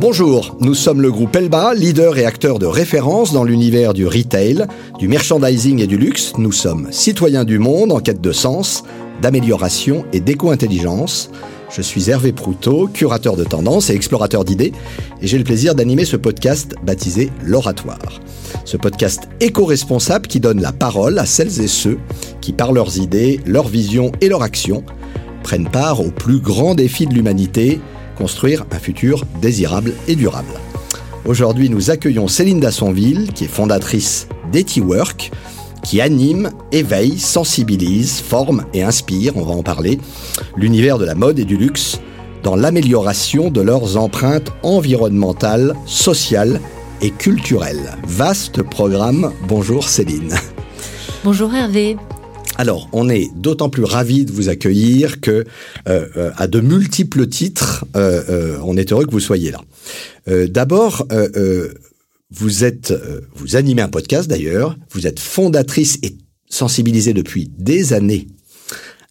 Bonjour, nous sommes le groupe Elba, leader et acteur de référence dans l'univers du retail, du merchandising et du luxe. Nous sommes citoyens du monde en quête de sens, d'amélioration et d'éco-intelligence. Je suis Hervé Proutot, curateur de tendances et explorateur d'idées, et j'ai le plaisir d'animer ce podcast baptisé L'Oratoire. Ce podcast éco-responsable qui donne la parole à celles et ceux qui, par leurs idées, leurs visions et leurs actions, prennent part au plus grand défi de l'humanité, construire un futur désirable et durable. Aujourd'hui, nous accueillons Céline Dassonville, qui est fondatrice d'EtiWork, qui anime, éveille, sensibilise, forme et inspire, on va en parler, l'univers de la mode et du luxe dans l'amélioration de leurs empreintes environnementales, sociales et culturelles. Vaste programme. Bonjour Céline. Bonjour Hervé. Alors, on est d'autant plus ravis de vous accueillir que, euh, euh, à de multiples titres, euh, on est heureux que vous soyez là. D'abord, vous êtes, vous animez un podcast d'ailleurs. Vous êtes fondatrice et sensibilisée depuis des années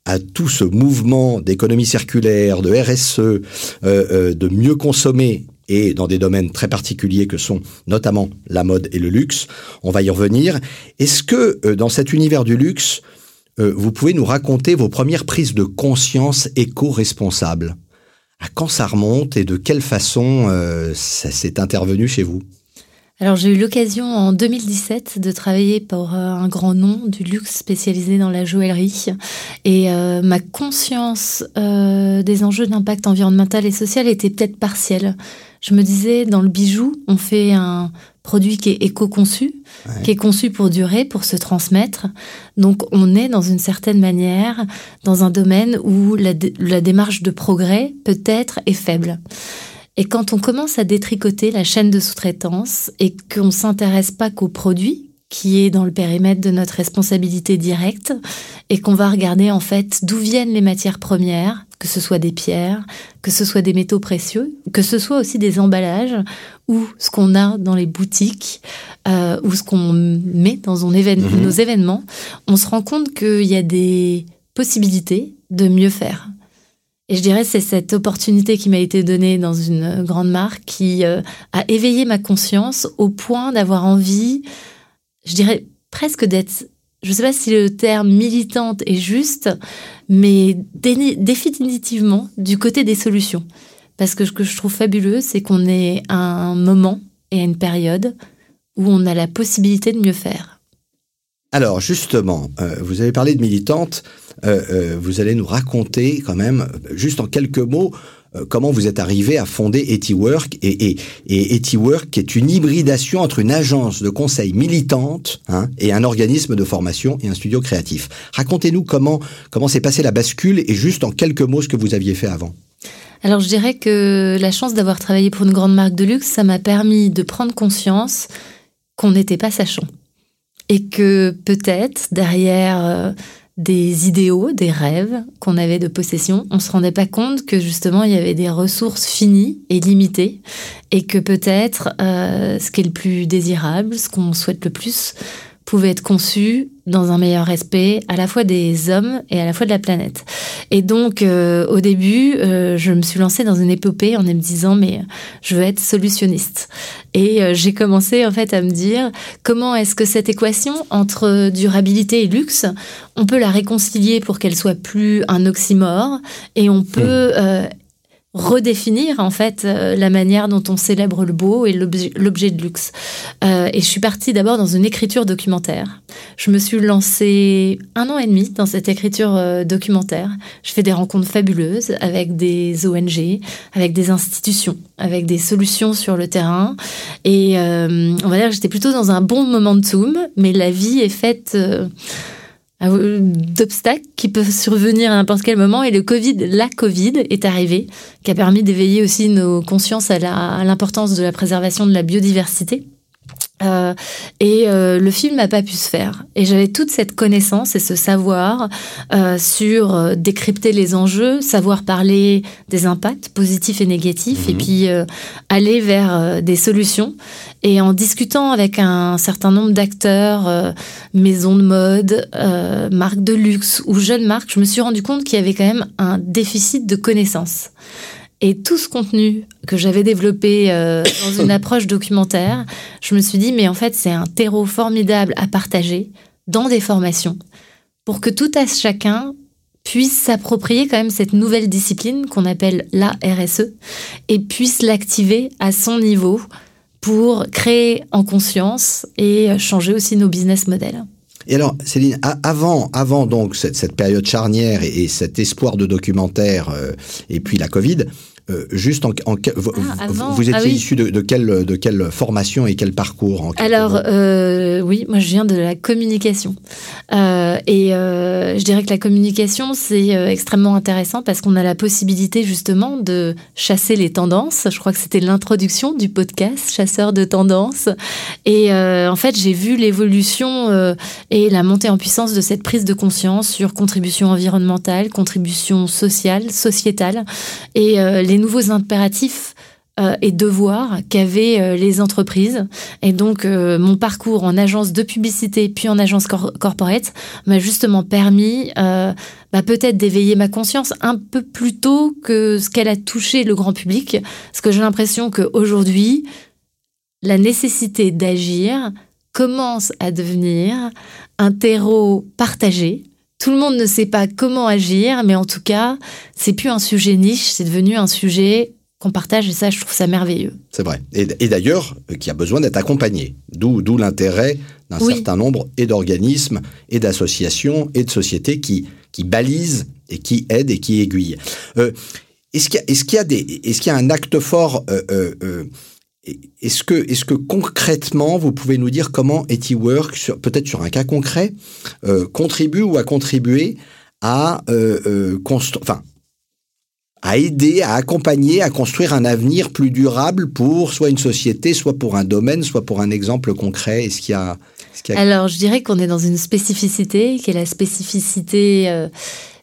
à tout ce mouvement d'économie circulaire, de RSE, de mieux consommer et dans des domaines très particuliers que sont notamment la mode et le luxe. On va y revenir. Est-ce que dans cet univers du luxe, euh, vous pouvez nous raconter vos premières prises de conscience éco-responsables. À quand ça remonte et de quelle façon euh, ça s'est intervenu chez vous? Alors j'ai eu l'occasion en 2017 de travailler pour euh, un grand nom du luxe spécialisé dans la joaillerie et ma conscience des enjeux d'impact environnemental et social était peut-être partielle. Je me disais dans le bijou, on fait un produit qui est éco-conçu, qui est conçu pour durer, pour se transmettre. Donc on est dans une certaine manière dans un domaine où la, démarche de progrès peut-être est faible. Et quand on commence à détricoter la chaîne de sous-traitance et qu'on s'intéresse pas qu'au produit, qui est dans le périmètre de notre responsabilité directe, et qu'on va regarder en fait d'où viennent les matières premières, que ce soit des pierres, que ce soit des métaux précieux, que ce soit aussi des emballages, ou ce qu'on a dans les boutiques, euh, ou ce qu'on met dans mhm. nos événements, on se rend compte qu'il y a des possibilités de mieux faire. Et je dirais c'est cette opportunité qui m'a été donnée dans une grande marque qui euh, a éveillé ma conscience au point d'avoir envie, je dirais presque d'être je ne sais pas si le terme militante est juste, mais définitivement du côté des solutions. Parce que ce que je trouve fabuleux, c'est qu'on est à un moment et à une période où on a la possibilité de mieux faire. Alors justement, euh, vous avez parlé de militante, euh, euh, vous allez nous raconter quand même, juste en quelques mots, comment vous êtes arrivé à fonder EtiWork et, et, et EtiWork est une hybridation entre une agence de conseil militante hein, et un organisme de formation et un studio créatif. Racontez-nous comment comment s'est passée la bascule et juste en quelques mots ce que vous aviez fait avant. Alors je dirais que la chance d'avoir travaillé pour une grande marque de luxe, ça m'a permis de prendre conscience qu'on n'était pas sachant. Et que peut-être derrière euh, des idéaux, des rêves qu'on avait de possession, on se rendait pas compte que justement il y avait des ressources finies et limitées. Et que peut-être euh, ce qui est le plus désirable, ce qu'on souhaite le plus, pouvait être conçu dans un meilleur respect à la fois des hommes et à la fois de la planète. Et donc, euh, au début, euh, je me suis lancée dans une épopée en me disant, mais je veux être solutionniste. Et euh, j'ai commencé en fait à me dire, comment est-ce que cette équation entre durabilité et luxe, on peut la réconcilier pour qu'elle soit plus un oxymore et on peut hmm redéfinir en fait euh, la manière dont on célèbre le beau et l'objet de luxe. Euh, et je suis partie d'abord dans une écriture documentaire. Je me suis lancée un an et demi dans cette écriture euh, documentaire. Je fais des rencontres fabuleuses avec des ONG, avec des institutions, avec des solutions sur le terrain. Et on va dire que j'étais plutôt dans un bon momentum, mais la vie est faite d'obstacles qui peuvent survenir à n'importe quel moment et le Covid, la Covid est arrivée, qui a permis d'éveiller aussi nos consciences à l'importance de la préservation de la biodiversité. Euh, et euh, le film n'a pas pu se faire. Et j'avais toute cette connaissance et ce savoir euh, sur euh, décrypter les enjeux, savoir parler des impacts positifs et négatifs, et mhm. puis euh, aller vers des solutions. Et en discutant avec un certain nombre d'acteurs, maisons de mode, marques de luxe ou jeunes marques, je me suis rendu compte qu'il y avait quand même un déficit de connaissances. Et tout ce contenu que j'avais développé euh, dans une approche documentaire, je me suis dit, mais en fait, c'est un terreau formidable à partager dans des formations pour que tout à chacun puisse s'approprier quand même cette nouvelle discipline qu'on appelle la RSE et puisse l'activer à son niveau pour créer en conscience et changer aussi nos business models. Et alors, Céline, avant, avant donc cette, période charnière et, cet espoir de documentaire, euh, et puis la Covid, euh, juste en, ah, vous, ah étiez issu de, de, quelle, de quelle formation et quel parcours en Alors euh, oui, moi je viens de la communication. Euh, et je dirais que la communication c'est extrêmement intéressant parce qu'on a la possibilité justement de chasser les tendances. Je crois que c'était l'introduction du podcast Chasseur de tendances. Et en fait j'ai vu l'évolution et la montée en puissance de cette prise de conscience sur contribution environnementale, contribution sociale, sociétale et les nouveaux impératifs euh, et devoirs qu'avaient euh, les entreprises. Et donc, euh, mon parcours en agence de publicité puis en agence corporate m'a justement permis bah, peut-être d'éveiller ma conscience un peu plus tôt que ce qu'elle a touché le grand public. Parce que j'ai l'impression qu'aujourd'hui, la nécessité d'agir commence à devenir un terreau partagé tout le monde ne sait pas comment agir, mais en tout cas, c'est plus un sujet niche, c'est devenu un sujet qu'on partage et ça, je trouve ça merveilleux. C'est vrai. Et, d'ailleurs, euh, qui a besoin d'être accompagné. D'où, d'où l'intérêt d'un certain nombre et d'organismes et d'associations et de sociétés qui, qui balisent et qui aident et qui aiguillent. Euh, est-ce qu'il y qu'il y a des, qu'il y a un acte fort euh, est-ce que, est que concrètement, vous pouvez nous dire comment EtiWork, peut-être sur un cas concret, euh, contribue ou a contribué à, euh, euh enfin, à aider, à accompagner, à construire un avenir plus durable pour soit une société, soit pour un domaine, soit pour un exemple concret? Est-ce qu'il y a, Alors, je dirais qu'on est dans une spécificité qui est la spécificité euh,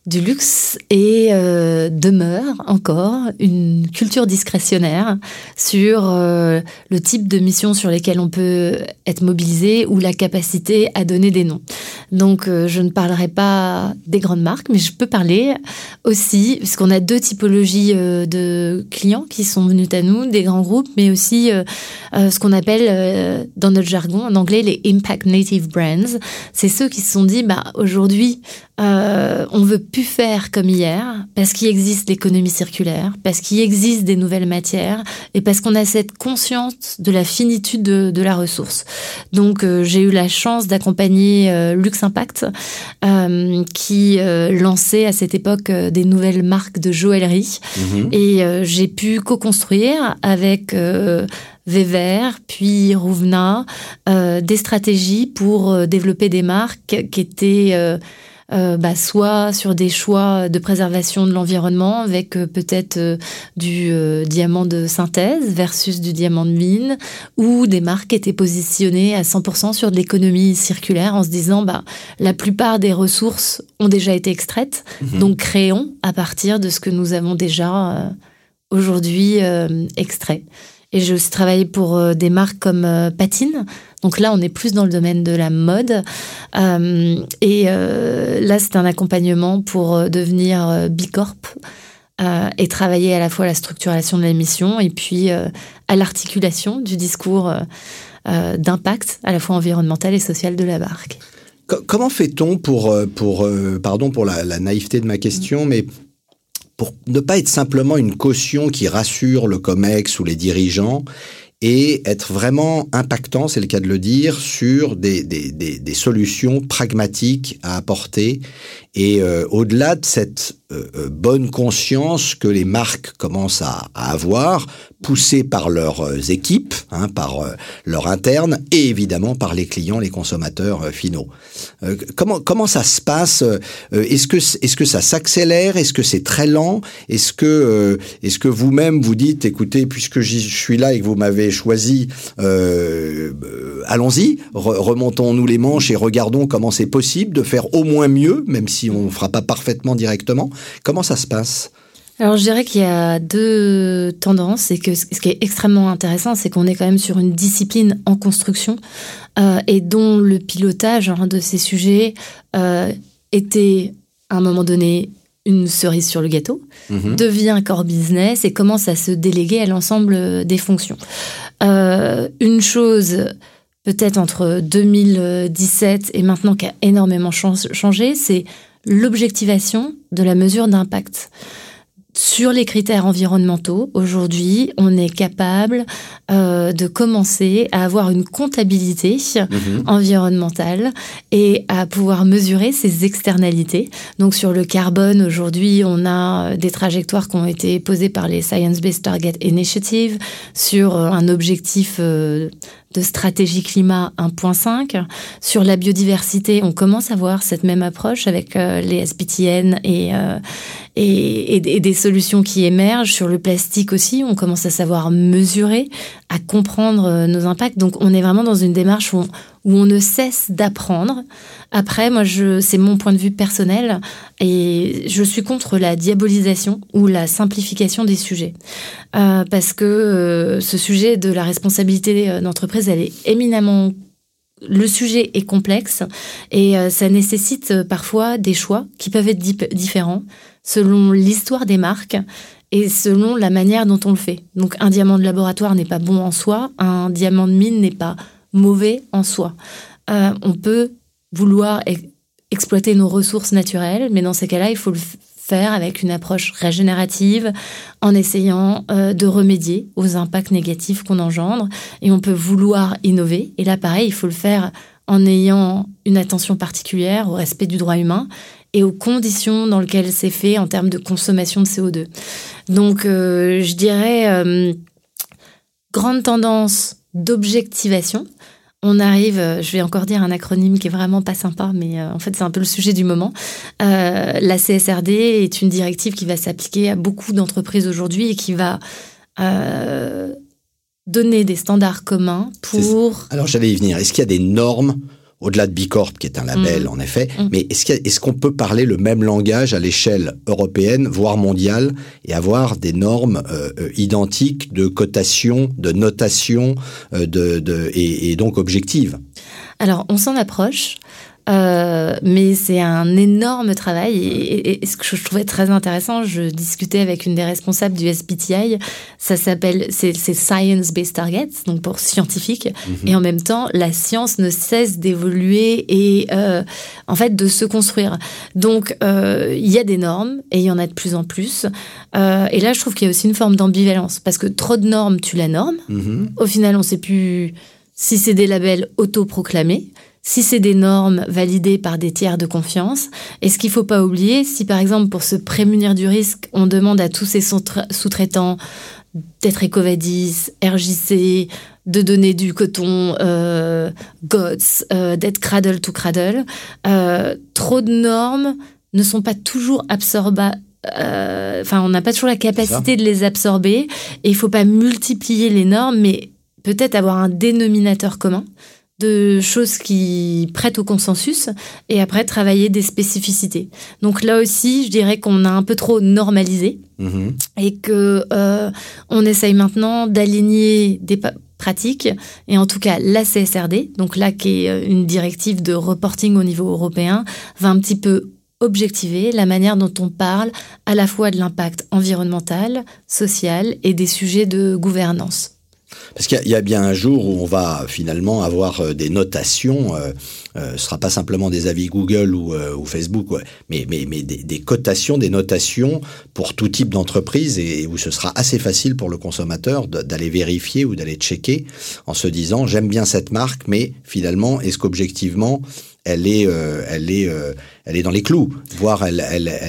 du luxe et euh, demeure encore une culture discrétionnaire sur euh, le type de missions sur lesquelles on peut être mobilisé ou la capacité à donner des noms. Donc euh, je ne parlerai pas des grandes marques, mais je peux parler aussi, puisqu'on a deux typologies de clients qui sont venus à nous, des grands groupes, mais aussi ce qu'on appelle dans notre jargon en anglais les Impact Native Brands. C'est ceux qui se sont dit, bah, aujourd'hui, on veut pu faire comme hier parce qu'il existe l'économie circulaire, parce qu'il existe des nouvelles matières et parce qu'on a cette conscience de la finitude de, la ressource. Donc euh, j'ai eu la chance d'accompagner euh, Lux Impact euh, qui lançait à cette époque des nouvelles marques de joaillerie mhm. et j'ai pu co-construire avec Vever, puis Rouvna, des stratégies pour développer des marques qui étaient euh, bah, soit sur des choix de préservation de l'environnement avec euh, peut-être euh, du diamant de synthèse versus du diamant de mine, ou des marques étaient positionnées à 100% sur de l'économie circulaire en se disant bah, la plupart des ressources ont déjà été extraites, mhm. donc créons à partir de ce que nous avons déjà aujourd'hui extrait. Et j'ai aussi travaillé pour des marques comme Patine, donc là, on est plus dans le domaine de la mode. Euh, et euh, là, c'est un accompagnement pour euh, devenir Bicorp et travailler à la fois à la structuration de l'émission et puis à l'articulation du discours d'impact à la fois environnemental et social de la marque. Comment fait-on pour, pour pardon pour la, la, naïveté de ma question, mais pour ne pas être simplement une caution qui rassure le COMEX ou les dirigeants et être vraiment impactant, c'est le cas de le dire, sur des, des, des, solutions pragmatiques à apporter. Et euh, au-delà de cette euh, euh, bonne conscience que les marques commencent à, à avoir, poussées par leurs équipes, hein, par leur interne, et évidemment par les clients, les consommateurs finaux. comment comment ça se passe Est-ce que est-ce que ça s'accélère Est-ce que c'est très lent Est-ce que est-ce que vous-même vous dites, écoutez, puisque je suis là et que vous m'avez choisi, allons-y, remontons-nous les manches et regardons comment c'est possible de faire au moins mieux, même si on ne fera pas parfaitement directement. Comment ça se passe? Alors je dirais qu'il y a deux tendances et que ce qui est extrêmement intéressant, c'est qu'on est quand même sur une discipline en construction euh, et dont le pilotage hein, de ces sujets euh, était à un moment donné une cerise sur le gâteau, Mhm. devient core business et commence à se déléguer à l'ensemble des fonctions. Euh, une chose, peut-être entre 2017 et maintenant qui a énormément chan- changé, c'est l'objectivation de la mesure d'impact. Sur les critères environnementaux, aujourd'hui, on est capable euh, de commencer à avoir une comptabilité Mhm. environnementale et à pouvoir mesurer ses externalités. Donc sur le carbone, aujourd'hui, on a euh, des trajectoires qui ont été posées par les Science Based Target Initiative sur euh, un objectif euh, de stratégie climat 1.5. Sur la biodiversité, on commence à voir cette même approche avec euh, les SPTN et, euh, et, des solutions qui émergent. Sur le plastique aussi, on commence à savoir mesurer, à comprendre euh, nos impacts. Donc on est vraiment dans une démarche où on, ne cesse d'apprendre. Après, moi, je, c'est mon point de vue personnel et je suis contre la diabolisation ou la simplification des sujets. Euh, parce que euh, ce sujet de la responsabilité d'entreprise, elle est éminemment le sujet est complexe et ça nécessite parfois des choix qui peuvent être différents selon l'histoire des marques et selon la manière dont on le fait. Donc un diamant de laboratoire n'est pas bon en soi, un diamant de mine n'est pas mauvais en soi. Euh, on peut vouloir e- exploiter nos ressources naturelles, mais dans ces cas-là, il faut le faire avec une approche régénérative, en essayant euh, de remédier aux impacts négatifs qu'on engendre. Et on peut vouloir innover. Et là, pareil, il faut le faire en ayant une attention particulière au respect du droit humain et aux conditions dans lesquelles c'est fait en termes de consommation de CO2. Donc, euh, je dirais, euh, grande tendance d'objectivation. On arrive, euh, je vais encore dire un acronyme qui est vraiment pas sympa, mais en fait c'est un peu le sujet du moment. La CSRD est une directive qui va s'appliquer à beaucoup d'entreprises aujourd'hui et qui va donner des standards communs pour Alors j'allais y venir. Est-ce qu'il y a des normes au-delà de Bicorp, qui est un label Mm. en effet, Mm. mais est-ce qu'il y a- est-ce qu'on peut parler le même langage à l'échelle européenne, voire mondiale, et avoir des normes euh, euh, identiques de cotation, de notation, euh, de, de- et, et donc objectives? Alors, on s'en approche, euh, mais c'est un énorme travail. Et, et- et ce que je trouvais très intéressant, je discutais avec une des responsables du SBTI. Ça s'appelle, c'est Science Based Targets, donc pour scientifique. Et en même temps, la science ne cesse d'évoluer et euh, en fait de se construire. Donc, euh, il y a des normes et il y en a de plus en plus. Euh, et là, je trouve qu'il y a aussi une forme d'ambivalence parce que trop de normes, tu la normes. Mhm. Au final, on ne sait plus si c'est des labels autoproclamés, si c'est des normes validées par des tiers de confiance. Et ce qu'il faut pas oublier, si par exemple pour se prémunir du risque, on demande à tous ces sous-tra- sous-traitants d'être Ecovadis, RJC, de donner du coton euh, GOTS, euh, d'être cradle to cradle, euh, trop de normes ne sont pas toujours absorbables. Enfin, on n'a pas toujours la capacité de les absorber et il faut pas multiplier les normes, mais peut-être avoir un dénominateur commun de choses qui prêtent au consensus et après travailler des spécificités. Donc là aussi, je dirais qu'on a un peu trop normalisé Mhm. et que euh, on essaye maintenant d'aligner des pratiques et en tout cas la CSRD, donc là qui est euh, une directive de reporting au niveau européen, va un petit peu objectiver la manière dont on parle à la fois de l'impact environnemental, social et des sujets de gouvernance. Parce qu'il y a- il y, a bien un jour où on va finalement avoir euh, des notations. Euh, euh, ce sera pas simplement des avis Google ou, euh, Facebook, ouais, mais, des, cotations, des notations pour tout type d'entreprise et, où ce sera assez facile pour le consommateur d'aller vérifier ou d'aller checker en se disant j'aime bien cette marque, mais finalement est-ce qu'objectivement elle est, euh, dans les clous, voire elle,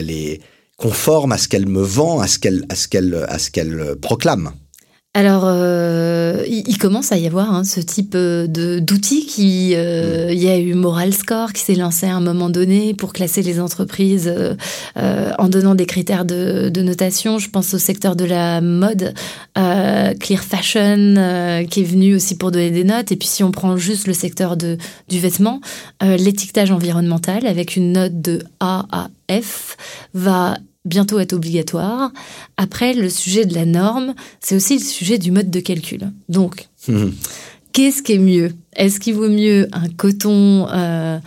est conforme à ce qu'elle me vend, à ce qu'elle, proclame. Alors, euh, il, commence à y avoir hein, ce type euh, d'outils qui, euh, il y a eu Moral Score qui s'est lancé à un moment donné pour classer les entreprises euh, euh, en donnant des critères de, de notation. Je pense au secteur de la mode, euh, Clear Fashion qui est venu aussi pour donner des notes. Et puis si on prend juste le secteur de du vêtement, l'étiquetage environnemental avec une note de A à F va bientôt être obligatoire. Après, le sujet de la norme, c'est aussi le sujet du mode de calcul. Donc, Mhm. qu'est-ce qui est mieux? Est-ce qu'il vaut mieux un coton euh,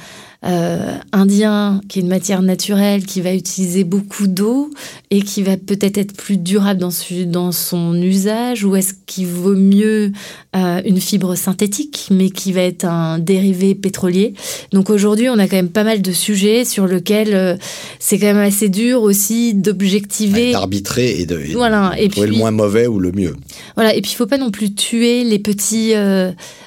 euh, indien, qui est une matière naturelle, qui va utiliser beaucoup d'eau et qui va peut-être être plus durable dans, dans son usage, ou est-ce qu'il vaut mieux euh, une fibre synthétique, mais qui va être un dérivé pétrolier? Donc aujourd'hui, on a quand même pas mal de sujets sur lesquels euh, c'est quand même assez dur aussi d'objectiver, d'arbitrer et de, voilà. et trouver le moins mauvais ou le mieux. Voilà, et puis il faut pas non plus tuer les petits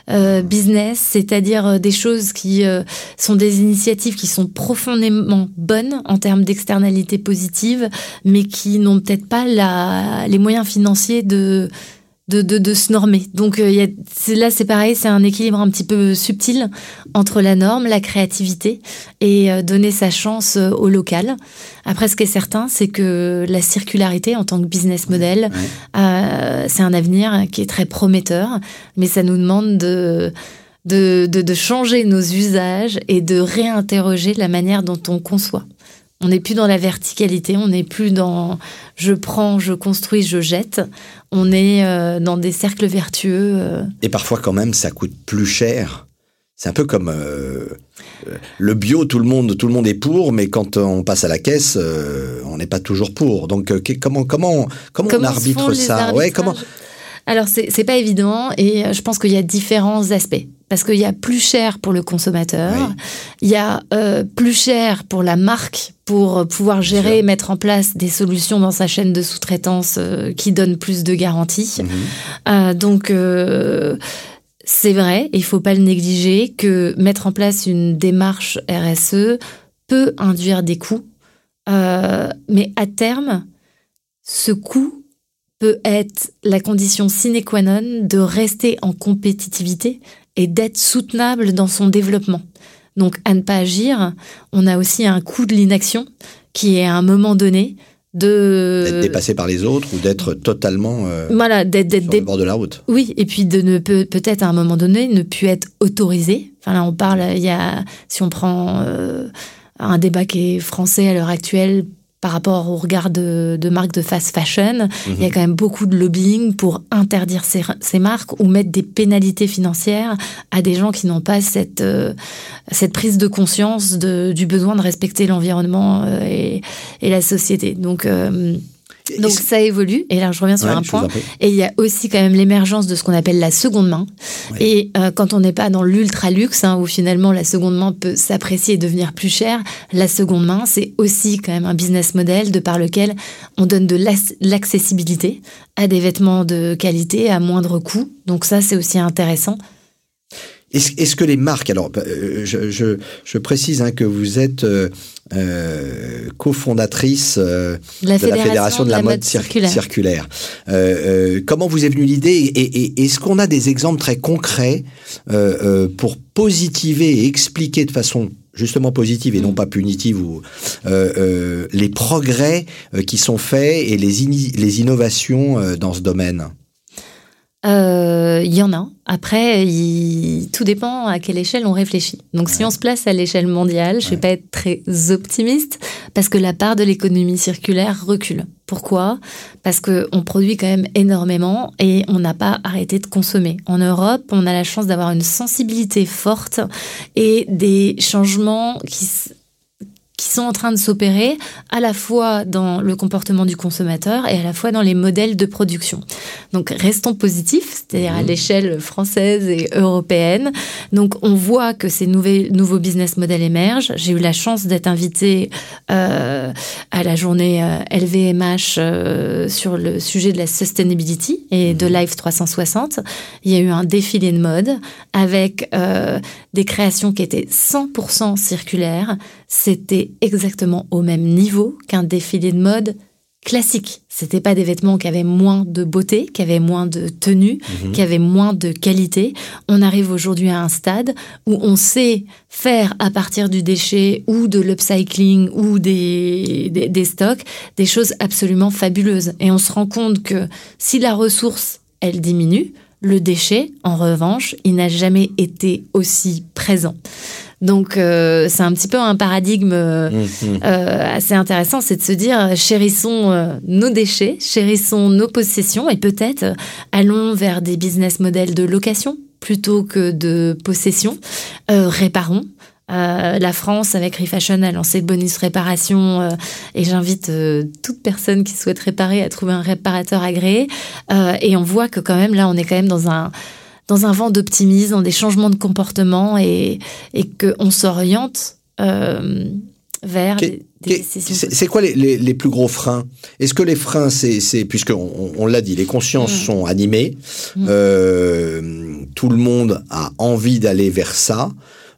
euh, business, c'est-à-dire euh, des choses qui euh, sont des initiatives qui sont profondément bonnes en termes d'externalité positive, mais qui n'ont peut-être pas la, les moyens financiers de de, de, se normer. Donc y a, là, c'est pareil, c'est un équilibre un petit peu subtil entre la norme, la créativité et donner sa chance au local. Après, ce qui est certain, c'est que la circularité en tant que business model, euh, c'est un avenir qui est très prometteur, mais ça nous demande de, de, de, changer nos usages et de réinterroger la manière dont on conçoit. On n'est plus dans la verticalité, on n'est plus dans je prends, je construis, je jette. On est euh, dans des cercles vertueux. Euh. Et parfois, quand même, ça coûte plus cher c'est un peu comme euh, le bio, tout le monde, tout le monde est pour, mais quand on passe à la caisse, on n'est pas toujours pour. Donc euh, comment comment comment, on arbitre ça? Ouais, comment Alors c'est pas évident et je pense qu'il y a différents aspects parce qu'il y a plus cher pour le consommateur, il y a plus cher pour la marque pour pouvoir gérer et mettre en place des solutions dans sa chaîne de sous-traitance qui donnent plus de garanties. Mhm. donc c'est vrai, il faut pas le négliger, que mettre en place une démarche RSE peut induire des coûts, euh, mais à terme, ce coût peut être la condition sine qua non de rester en compétitivité et d'être soutenable dans son développement. Donc à ne pas agir, on a aussi un coût de l'inaction qui est à un moment donné de d'être dépassé par les autres ou d'être totalement euh, voilà d'être sur le bord de la route oui et puis de ne peut peut-être à un moment donné ne plus être autorisé enfin là on parle il y a si on prend euh, un débat qui est français à l'heure actuelle par rapport au regard de, marques de fast fashion, il y a mhm. quand même beaucoup de lobbying pour interdire ces, marques ou mettre des pénalités financières à des gens qui n'ont pas cette, euh, cette prise de conscience de, du besoin de respecter l'environnement euh, et, et, la société. Donc, euh, donc ça évolue, et là je reviens sur un point. Et il y a aussi quand même l'émergence de ce qu'on appelle la seconde main. Et euh, quand on n'est pas dans l'ultra luxe, hein, où finalement la seconde main peut s'apprécier et devenir plus chère, la seconde main c'est aussi quand même un business model de par lequel on donne de l'accessibilité à des vêtements de qualité à moindre coût. Donc ça c'est aussi intéressant. Est-ce que les marques, alors euh, je, précise hein, que vous êtes euh, euh, cofondatrice de la Fédération de la, mode, circulaire. comment vous est venue l'idée et, est-ce qu'on a des exemples très concrets pour positiver et expliquer de façon justement positive et non mm. pas punitive ou les progrès qui sont faits et les, les innovations dans ce domaine? Euh, il y en a. Après, tout dépend à quelle échelle on réfléchit. Donc, si on se place à l'échelle mondiale, je vais pas être très optimiste parce que la part de l'économie circulaire recule. Pourquoi? Parce que on produit quand même énormément et on n'a pas arrêté de consommer. En Europe, on a la chance d'avoir une sensibilité forte et des changements qui qui sont en train de s'opérer à la fois dans le comportement du consommateur et à la fois dans les modèles de production. Donc restons positifs, c'est-à-dire à, mhm. l'échelle française et européenne. Donc on voit que ces nouveaux business models émergent. J'ai eu la chance d'être invitée euh, à la journée LVMH euh, euh, sur le sujet de la sustainability et de mhm. Life 360. Il y a eu un défilé de mode avec euh, des créations qui étaient 100% circulaires. C'était exactement au même niveau qu'un défilé de mode classique. C'était pas des vêtements qui avaient moins de beauté, qui avaient moins de tenue, mhm. qui avaient moins de qualité. On arrive aujourd'hui à un stade où on sait faire à partir du déchet ou de l'upcycling ou des, des, des stocks des choses absolument fabuleuses. Et on se rend compte que si la ressource, elle diminue, le déchet, en revanche, il n'a jamais été aussi présent. Donc euh, c'est un petit peu un paradigme euh, mmh, mmh. Euh, assez intéressant, c'est de se dire chérissons nos déchets, chérissons nos possessions et peut-être allons vers des business models de location plutôt que de possession, réparons. la France, avec Refashion, a lancé le bonus réparation et j'invite toute personne qui souhaite réparer à trouver un réparateur agréé. et on voit que quand même, là, on est quand même dans un dans un vent d'optimisme, dans des changements de comportement et, et qu'on s'oriente vers C'est quoi les, les, plus gros freins? Est-ce que les freins, c'est puisque on, on, l'a dit, les consciences mm. sont animées, mm. euh, tout le monde a envie d'aller vers ça.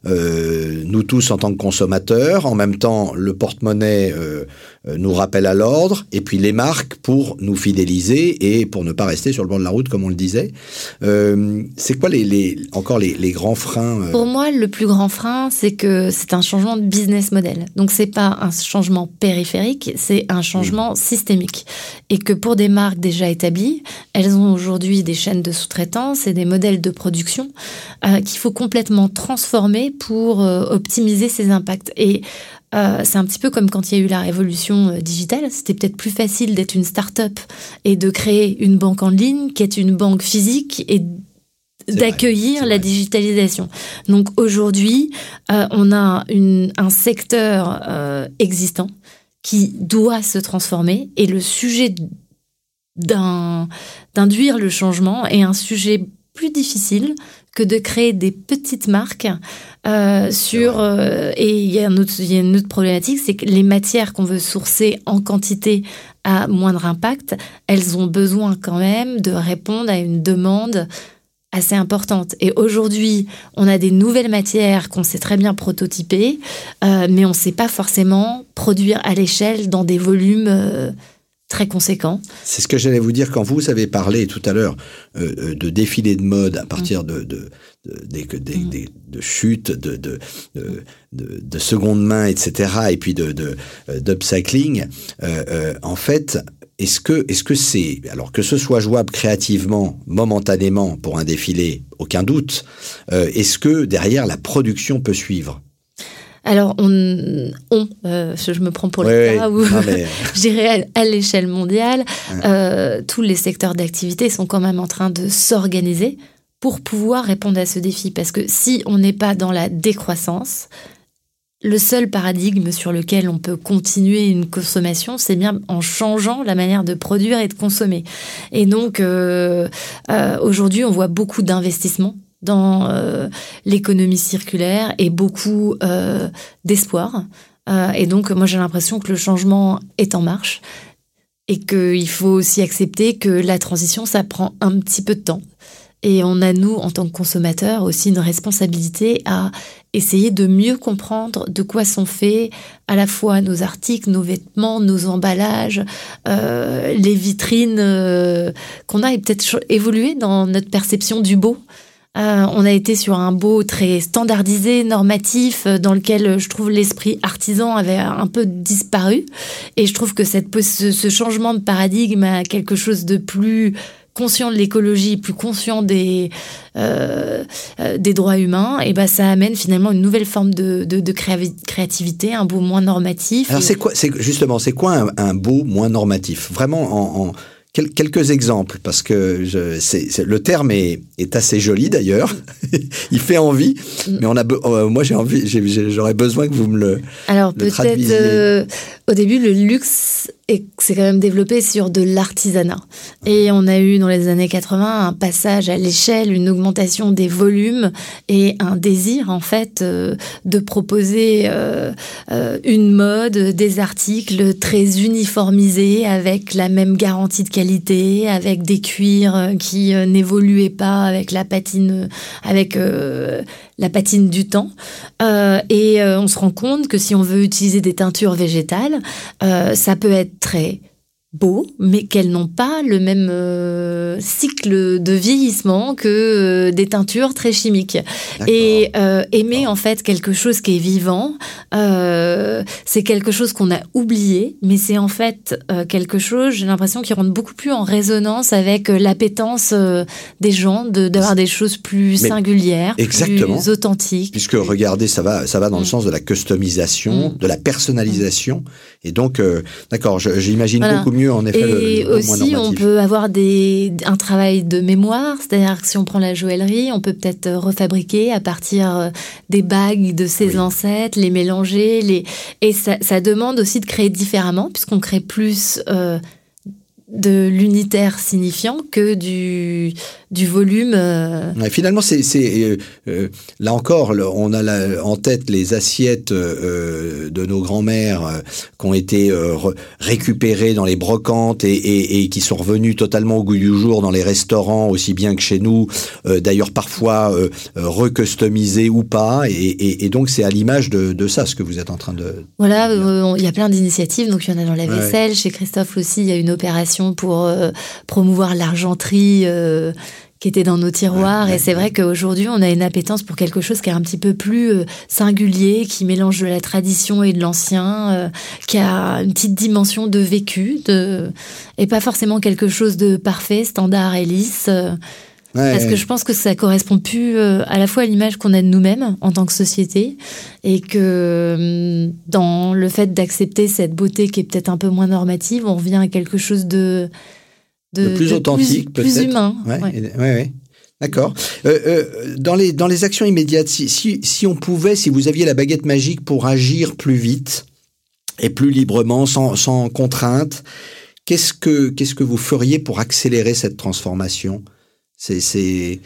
Euh, nous tous en tant que consommateurs. En même temps, le porte-monnaie euh, euh, nous rappelle à l'ordre, et puis les marques pour nous fidéliser et pour ne pas rester sur le bord de la route, comme on le disait. c'est quoi les, les encore les, les, grands freins Pour moi, le plus grand frein, c'est que c'est un changement de business model. Donc c'est pas un changement périphérique, c'est un changement mmh. systémique. Et que pour des marques déjà établies, elles ont aujourd'hui des chaînes de sous-traitance et des modèles de production qu'il faut complètement transformer pour euh, optimiser ses impacts. Et euh, c'est un petit peu comme quand il y a eu la révolution euh, digitale. C'était peut-être plus facile d'être une start-up et de créer une banque en ligne qu'être une banque physique et d'accueillir la digitalisation. Donc aujourd'hui, on a un secteur existant qui doit se transformer et le sujet d'induire le changement est un sujet plus difficile que de créer des petites marques euh, sur euh, et il y, a il y a une autre problématique, c'est que les matières qu'on veut sourcer en quantité à moindre impact, elles ont besoin quand même de répondre à une demande assez importante. Et aujourd'hui, on a des nouvelles matières qu'on sait très bien prototyper, euh, mais on ne sait pas forcément produire à l'échelle dans des volumes très conséquent. C'est ce que j'allais vous dire quand vous avez parlé tout à l'heure euh, euh, de défilé de mode à partir de, de, de, de, de chutes, de, de, de, seconde main, etc., et puis de d'upcycling. Euh, en fait, est-ce que est-ce que c'est alors que ce soit jouable créativement, momentanément pour un défilé, aucun doute. est-ce que derrière la production peut suivre? Alors, on, on euh, je me prends pour le cas où je dirais à, l'échelle mondiale, euh, tous les secteurs d'activité sont quand même en train de s'organiser pour pouvoir répondre à ce défi. Parce que si on n'est pas dans la décroissance, le seul paradigme sur lequel on peut continuer une consommation, c'est bien en changeant la manière de produire et de consommer. Et donc, euh, aujourd'hui, on voit beaucoup d'investissements dans euh, l'économie circulaire et beaucoup euh, d'espoir. Euh, et donc, moi, j'ai l'impression que le changement est en marche et qu'il faut aussi accepter que la transition, ça prend un petit peu de temps. Et on a, nous, en tant que consommateurs, aussi une responsabilité à essayer de mieux comprendre de quoi sont faits à la fois nos articles, nos vêtements, nos emballages, les vitrines qu'on a et peut-être évolué dans notre perception du beau. Euh, on a été sur un beau très standardisé, normatif, euh, dans lequel euh, je trouve l'esprit artisan avait un peu disparu. Et je trouve que cette, ce, changement de paradigme a quelque chose de plus conscient de l'écologie, plus conscient des des droits humains, et ben ça amène finalement une nouvelle forme de, de, créativité, un beau moins normatif. Alors c'est quoi, c'est justement, c'est quoi un, beau moins normatif? Vraiment en quelques exemples, parce que je, le terme est, est assez joli d'ailleurs. Il fait envie, mm. mais on a, euh, moi j'ai envie, j'aurais besoin que vous me le. Alors peut-être euh, au début le luxe et c'est quand même développé sur de l'artisanat. Et on a eu dans les années 80 un passage à l'échelle, une augmentation des volumes et un désir en fait euh, de proposer euh, euh, une mode, des articles très uniformisés avec la même garantie de qualité, avec des cuirs qui n'évoluaient pas avec la patine, avec la patine du temps. et on se rend compte que si on veut utiliser des teintures végétales, ça peut être très beaux, mais qu'elles n'ont pas le même euh, cycle de vieillissement que euh, des teintures très chimiques. Et euh, aimer en fait quelque chose qui est vivant, c'est quelque chose qu'on a oublié, mais c'est en fait quelque chose, j'ai l'impression, qui rentre beaucoup plus en résonance avec l'appétence des gens d'avoir des choses plus singulières, plus authentiques. Puisque regardez, ça va, ça va dans le mm. sens de la customisation, mm. de la personnalisation, Et donc, euh, d'accord, j'imagine beaucoup mieux en effet. Et aussi, on peut avoir des, un travail de mémoire, c'est-à-dire que si on prend la joaillerie, on peut peut-être refabriquer à partir euh, des bagues de ses ancêtres, les mélanger, les et ça, ça, demande aussi de créer différemment puisqu'on crée plus. Euh, de l'unitaire signifiant que du, du volume. Euh. finalement, c'est euh, euh, là encore, on a en tête les assiettes de nos grands-mères qui ont été récupérées dans les brocantes et, et, qui sont revenues totalement au goût du jour dans les restaurants, aussi bien que chez nous. D'ailleurs, parfois recustomisées ou pas. Et, donc, c'est à l'image de, de, ça ce que vous êtes en train de. Voilà, il y a plein d'initiatives. Donc, il y en a dans la vaisselle. Chez Christophe aussi, il y a une opération pour promouvoir l'argenterie qui était dans nos tiroirs. et c'est vrai qu'aujourd'hui, on a une appétence pour quelque chose qui est un petit peu plus euh, singulier, qui mélange de la tradition et de l'ancien, euh, qui a une petite dimension de vécu, de... et pas forcément quelque chose de parfait, standard et lisse. Euh, parce que je pense que ça correspond plus à la fois à l'image qu'on a de nous-mêmes en tant que société et que dans le fait d'accepter cette beauté qui est peut-être un peu moins normative, on revient à quelque chose de de, plus authentique, peut-être. Plus humain. Ouais. ouais, D'accord. Euh, euh, dans, les, dans les actions immédiates, si, si, si, on pouvait, si vous aviez la baguette magique pour agir plus vite et plus librement, sans, sans contrainte, qu'est-ce que, qu'est-ce que vous feriez pour accélérer cette transformation? C'est,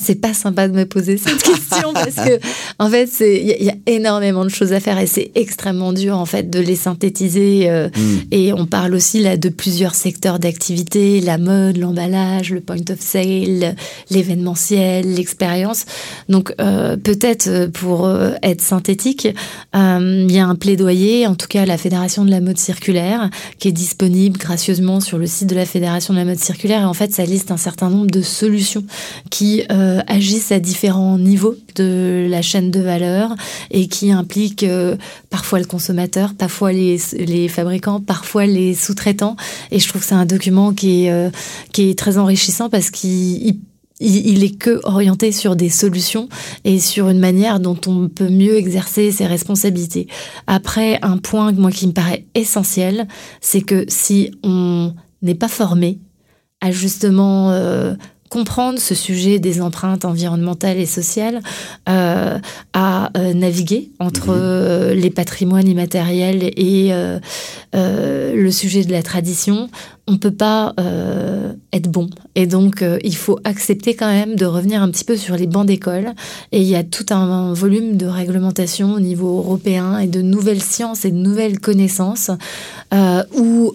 c'est pas sympa de me poser cette question parce que en fait il y, a énormément de choses à faire et c'est extrêmement dur en fait de les synthétiser euh, mm. et on parle aussi là de plusieurs secteurs d'activité la mode l'emballage le point of sale l'événementiel l'expérience donc euh, peut-être euh, pour être synthétique il y a un plaidoyer en tout cas à la fédération de la mode circulaire qui est disponible gracieusement sur le site de la fédération de la mode circulaire et en fait ça liste un certain nombre de solutions qui euh, agissent à différents niveaux de la chaîne de valeur et qui impliquent euh, parfois le consommateur, parfois les, les fabricants, parfois les sous-traitants. Et je trouve que c'est un document qui est, euh, qui est très enrichissant parce qu'il il, est que orienté sur des solutions et sur une manière dont on peut mieux exercer ses responsabilités. Après, un point moi qui me paraît essentiel, c'est que si on n'est pas formé à justement comprendre ce sujet des empreintes environnementales et sociales, euh, à euh, naviguer entre mhm. euh, les patrimoines immatériels et le sujet de la tradition, on peut pas euh, être bon. Et donc, euh, il faut accepter quand même de revenir un petit peu sur les bancs d'école. Et il y a tout un, volume de réglementation au niveau européen et de nouvelles sciences et de nouvelles connaissances euh, où,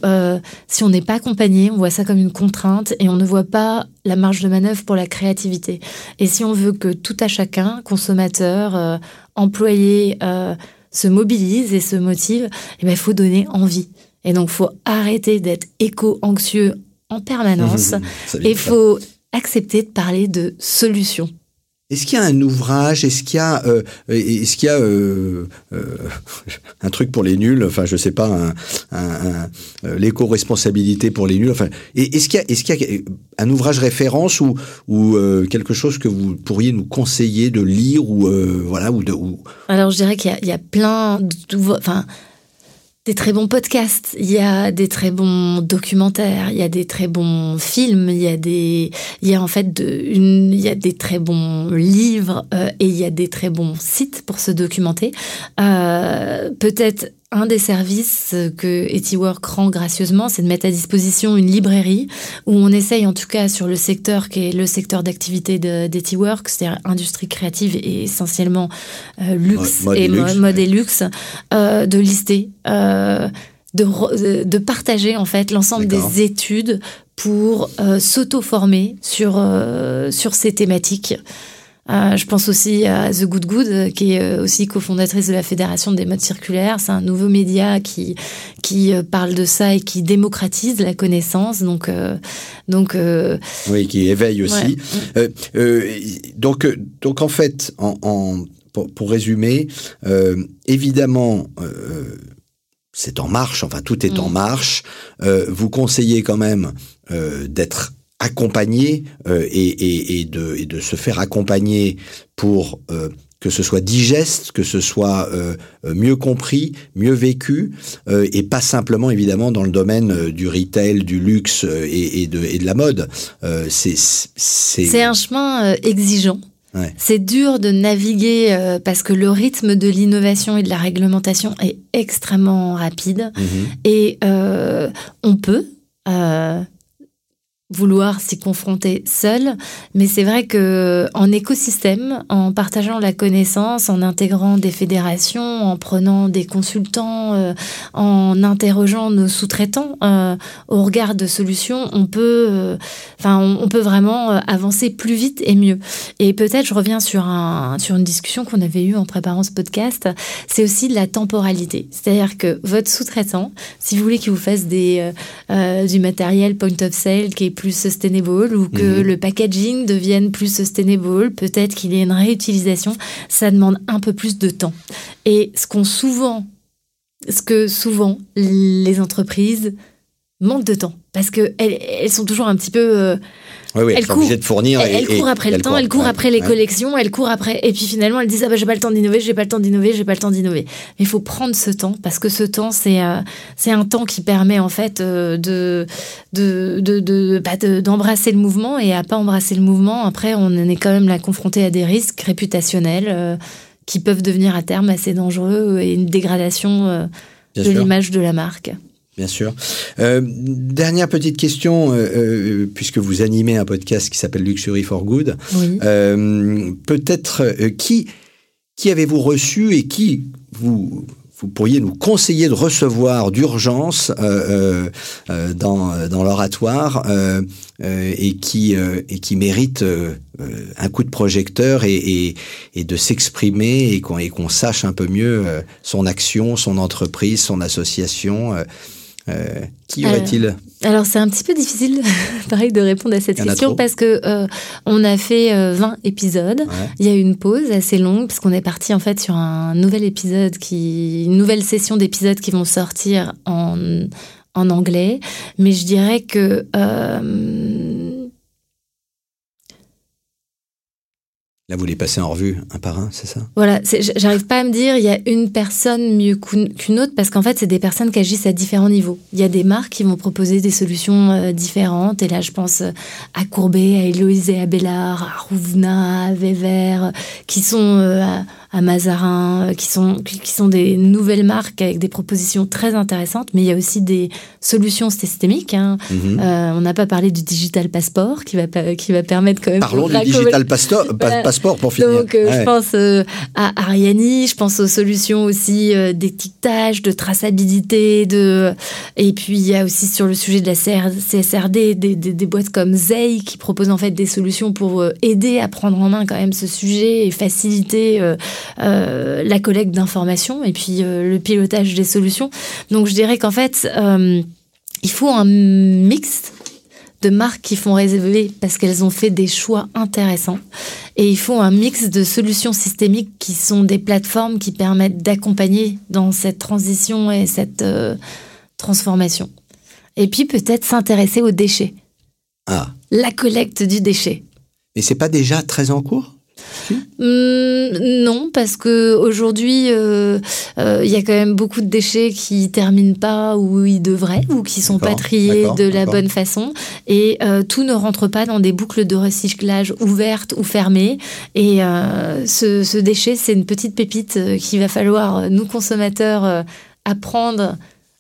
si on n'est pas accompagné, on voit ça comme une contrainte et on ne voit pas la marge de manœuvre pour la créativité. Et si on veut que tout à chacun, consommateur, employé, se mobilise et se motive, eh ben, il faut donner envie. Et donc, faut arrêter d'être éco-anxieux en permanence et il faut accepter de parler de solutions. Est-ce qu'il y a un ouvrage Est-ce qu'il y a, euh, est-ce qu'il y a euh, euh, un truc pour les nuls Enfin, je sais pas, un, un, l'éco-responsabilité pour les nuls. Enfin, est-ce qu'il y a, est-ce qu'il y a un ouvrage référence ou, ou quelque chose que vous pourriez nous conseiller de lire ou voilà ou de ou... Alors, je dirais qu'il y a, il y a plein, enfin des très bons podcasts, il y a des très bons documentaires, il y a des très bons films, il y a des, il y a en fait de, il y a des très bons livres euh, et il y a des très bons sites pour se documenter. Euh, Peut-être un des services que EtiWork rend gracieusement, c'est de mettre à disposition une librairie où on essaye, en tout cas sur le secteur qui est le secteur d'activité d'EtiWork, c'est-à-dire industrie créative et essentiellement euh, luxe et, mode et luxe, euh, de lister, euh, de, de, partager en fait l'ensemble des études pour s'auto-former sur, sur ces thématiques. Euh, je pense aussi à The Good Good, qui est euh, aussi cofondatrice de la Fédération des modes circulaires. C'est un nouveau média qui qui euh, parle de ça et qui démocratise la connaissance. Donc donc oui, qui éveille aussi. donc donc en fait, en, en pour, pour, résumer, évidemment c'est en marche, enfin tout est en mm. marche. vous conseillez quand même d'être accompagner et, et, de, et de se faire accompagner pour que ce soit digeste, que ce soit euh, mieux compris, mieux vécu, euh, et pas simplement évidemment dans le domaine euh, du retail, du luxe et, de, et de la mode. c'est un chemin exigeant. C'est dur de naviguer parce que le rythme de l'innovation et de la réglementation est extrêmement rapide. Mm-hmm. Et on peut vouloir s'y confronter seul, mais c'est vrai que en écosystème, en partageant la connaissance, en intégrant des fédérations, en prenant des consultants, euh, en interrogeant nos sous-traitants euh, au regard de solutions, on peut, euh, enfin, on, peut vraiment avancer plus vite et mieux. Et peut-être, je reviens sur un sur une discussion qu'on avait eue en préparant ce podcast, c'est aussi la temporalité, c'est-à-dire que votre sous-traitant, si vous voulez qu'il vous fasse des du matériel point of sale qui est plus sustainable ou que mhm. le packaging devienne plus sustainable, peut-être qu'il y ait une réutilisation, ça demande un peu plus de temps. Et ce qu'on souvent, ce que souvent les entreprises manquent de temps parce que elles, sont toujours un petit peu euh, oui, oui, elle, court, de fournir. Elle, court après le temps, elle court après les collections, elle court après. Et puis finalement, elle dit ah bah j'ai pas le temps d'innover, j'ai pas le temps d'innover, j'ai pas le temps d'innover. Mais il faut prendre ce temps parce que ce temps c'est euh, c'est un temps qui permet en fait euh, de de de bah, d'embrasser le mouvement et à pas embrasser le mouvement. Après, on est quand même là confronté à des risques réputationnels euh, qui peuvent devenir à terme assez dangereux et une dégradation de l'image de la marque. Bien sûr. Euh, dernière petite question, euh, euh, puisque vous animez un podcast qui s'appelle Luxury for Good. Peut-être qui qui avez-vous reçu et qui vous vous pourriez nous conseiller de recevoir d'urgence dans, dans l'oratoire et qui et qui mérite un coup de projecteur et, et, de s'exprimer et qu'on sache un peu mieux son action, son entreprise, son association. Euh, qui aurait-il Alors c'est un petit peu difficile, pareil, de répondre à cette question parce que euh, on a fait 20 euh, épisodes. Il y a eu une pause assez longue parce qu'on est parti en fait sur un nouvel épisode qui, une nouvelle session d'épisodes qui vont sortir en en anglais. Mais je dirais que Là, vous les passez en revue un par un, c'est ça? Voilà, j'arrive pas à me dire il y a une personne mieux qu'une autre parce qu'en fait, c'est des personnes qui agissent à différents niveaux. Il y a des marques qui vont proposer des solutions euh, différentes et là, je pense euh, à Courbet, à Héloïse et à Bellard, à Rouvna, à Vévert, qui sont euh, à Mazarin, euh, qui sont, qui sont des nouvelles marques avec des propositions très intéressantes, mais il y a aussi des solutions systémiques. Hein. Mhm. Euh, on n'a pas parlé du digital passport qui va, qui va permettre quand même... Parlons du digital passeport pour finir. Donc euh, je pense à Ariani, je pense aux solutions aussi d'étiquetage, de traçabilité, de... et puis il y a aussi sur le sujet de la CSRD des, des, des boîtes comme Zei qui proposent en fait des solutions pour aider à prendre en main quand même ce sujet et faciliter euh, la collecte d'informations et puis euh, le pilotage des solutions. Donc je dirais qu'en fait, euh, il faut un mix de marques qui font rêver parce qu'elles ont fait des choix intéressants. Et il faut un mix de solutions systémiques qui sont des plateformes qui permettent d'accompagner dans cette transition et cette transformation. Et puis peut-être s'intéresser aux déchets. Ah. La collecte du déchet. Mais c'est pas déjà très en cours? Hum, non, parce que aujourd'hui, euh, euh, il y a quand même beaucoup de déchets qui terminent pas où ils devraient ou qui sont pas triés de la bonne façon, et euh, tout ne rentre pas dans des boucles de recyclage ouvertes ou fermées. Et ce, ce, déchet, c'est une petite pépite qu'il va falloir nous consommateurs apprendre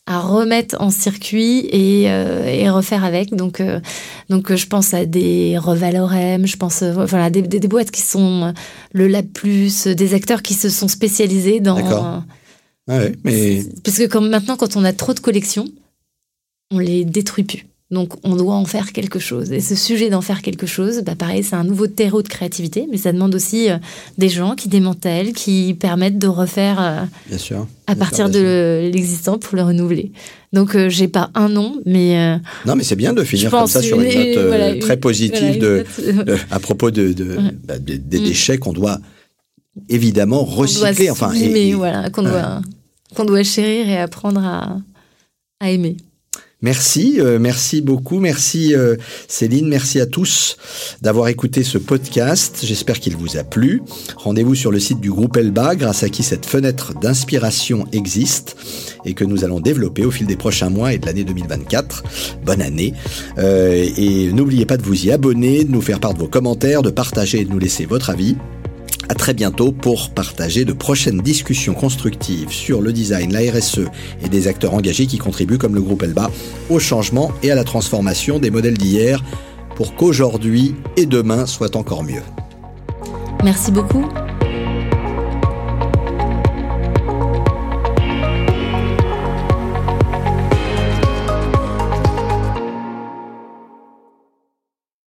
à remettre en circuit et, euh, et refaire avec. Donc, euh, donc euh, je pense à des Revalorem, je pense voilà, des, des, boîtes qui sont le Lab Plus, des acteurs qui se sont spécialisés dans. D'accord. ouais, mais... Parce que comme maintenant, quand on a trop de collections, on les détruit plus. Donc on doit en faire quelque chose. Et ce sujet d'en faire quelque chose, bah pareil, c'est un nouveau terreau de créativité, mais ça demande aussi euh, des gens qui démantèlent, qui permettent de refaire euh, bien sûr, à partir de l'existant pour le renouveler. Donc euh, j'ai pas un nom, mais non, mais c'est bien de finir comme ça sur une note très positive de, à propos de, de bah, des mm. déchets qu'on doit évidemment recycler, enfin, et, voilà, qu'on doit qu'on doit chérir et apprendre à, à aimer. Merci, euh, merci beaucoup, merci euh, Céline, merci à tous d'avoir écouté ce podcast. J'espère qu'il vous a plu. Rendez-vous sur le site du groupe Elba, grâce à qui cette fenêtre d'inspiration existe et que nous allons développer au fil des prochains mois et de l'année 2024. Bonne année. Euh, et n'oubliez pas de vous y abonner, de nous faire part de vos commentaires, de partager et de nous laisser votre avis. À très bientôt pour partager de prochaines discussions constructives sur le design, la RSE et des acteurs engagés qui contribuent comme le groupe Elba au changement et à la transformation des modèles d'hier pour qu'aujourd'hui et demain soient encore mieux. Merci beaucoup.